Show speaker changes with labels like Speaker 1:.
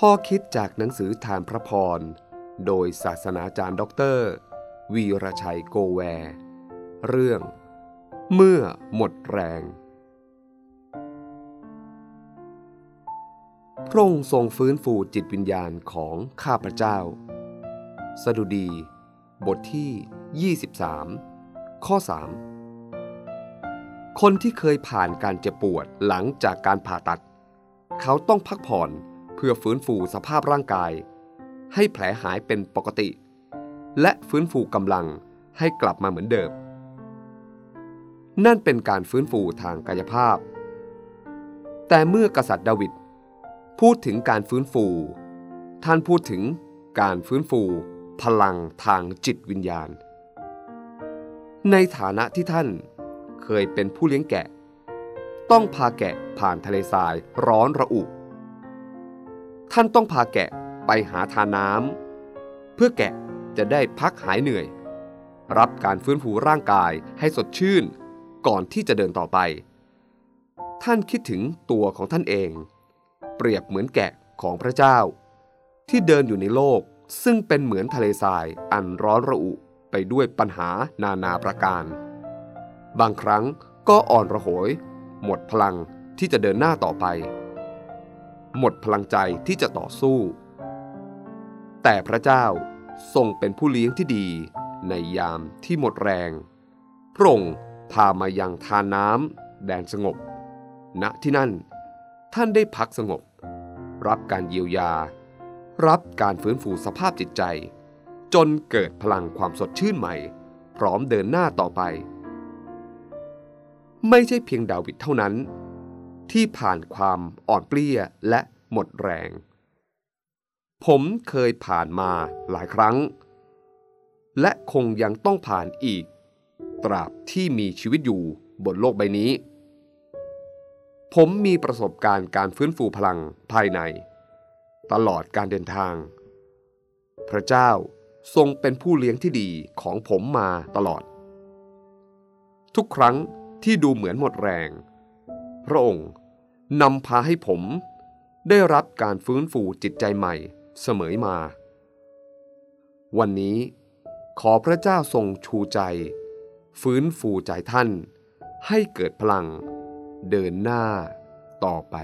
Speaker 1: ข้อคิดจากหนังสือธารพระพร โดยศาสนาจารย์ด็อกเตอร์ วีรชัยโกแวร์เรื่อง เมื่อหมดแรง พระองค์ทรงฟื้นฟูจิตวิญญาณของข้าพเจ้า สดุดี บทที่ 23 ข้อ 3 คนที่เคยผ่านการเจ็บปวดหลังจากการผ่าตัด เขาต้องพักผ่อน พื่อฟื้นฟูสภาพร่างกาย ให้แผลหายเป็นปกติ และฟื้นฟูกำลังให้กลับมาเหมือนเดิม นั่นเป็นการฟื้นฟูทางกายภาพ แต่เมื่อกษัตริย์ดาวิดพูดถึงการฟื้นฟู ท่านพูดถึงการฟื้นฟู พลังทางจิตวิญญาณ ในฐานะที่ท่านเคยเป็นผู้เลี้ยงแกะ ต้องพาแกะผ่านทะเลทรายร้อนระอุ ท่านต้องพาแกะไปหาทาน้ำเพื่อแกะจะได้พักหายเหนื่อย รับการฟื้นฟูร่างกายให้สดชื่น ก่อนที่จะเดินต่อไป ท่านคิดถึงตัวของท่านเอง เปรียบเหมือนแกะของพระเจ้า ที่เดินอยู่ในโลกซึ่งเป็นเหมือนทะเลทรายอันร้อนระอุไปด้วยปัญหานานาประการ บางครั้งก็อ่อนระโหย หมดพลังที่จะเดินหน้าต่อไป หมดพลังใจที่จะต่อสู้ แต่พระเจ้าทรงเป็นผู้เลี้ยงที่ดีในยามที่หมดแรง พระองค์พามายังทานน้ำแดนสงบ ณที่นั่น ท่านได้พักสงบ รับการเยียวยา รับการฟื้นฟูสภาพจิตใจ จนเกิดพลังความสดชื่นใหม่ พร้อมเดินหน้าต่อไป ไม่ใช่เพียงดาวิดเท่านั้น ที่ผ่านความอ่อนเปลี้ยและหมดแรง ผมเคยผ่านมาหลายครั้ง และคงยังต้องผ่านอีก ตราบที่มีชีวิตอยู่บนโลกใบนี้ ผมมีประสบการณ์การฟื้นฟูพลังภายใน ตลอดการเดินทาง พระเจ้าทรงเป็นผู้เลี้ยงที่ดีของผมมาตลอด ทุกครั้งที่ดูเหมือนหมดแรง พระองค์นำพาให้ผม ได้รับการฟื้นฟูจิตใจใหม่เสมอมา วันนี้ขอพระเจ้าทรงชูใจ ฟื้นฟูใจท่าน ให้เกิดพลัง เดินหน้าต่อไป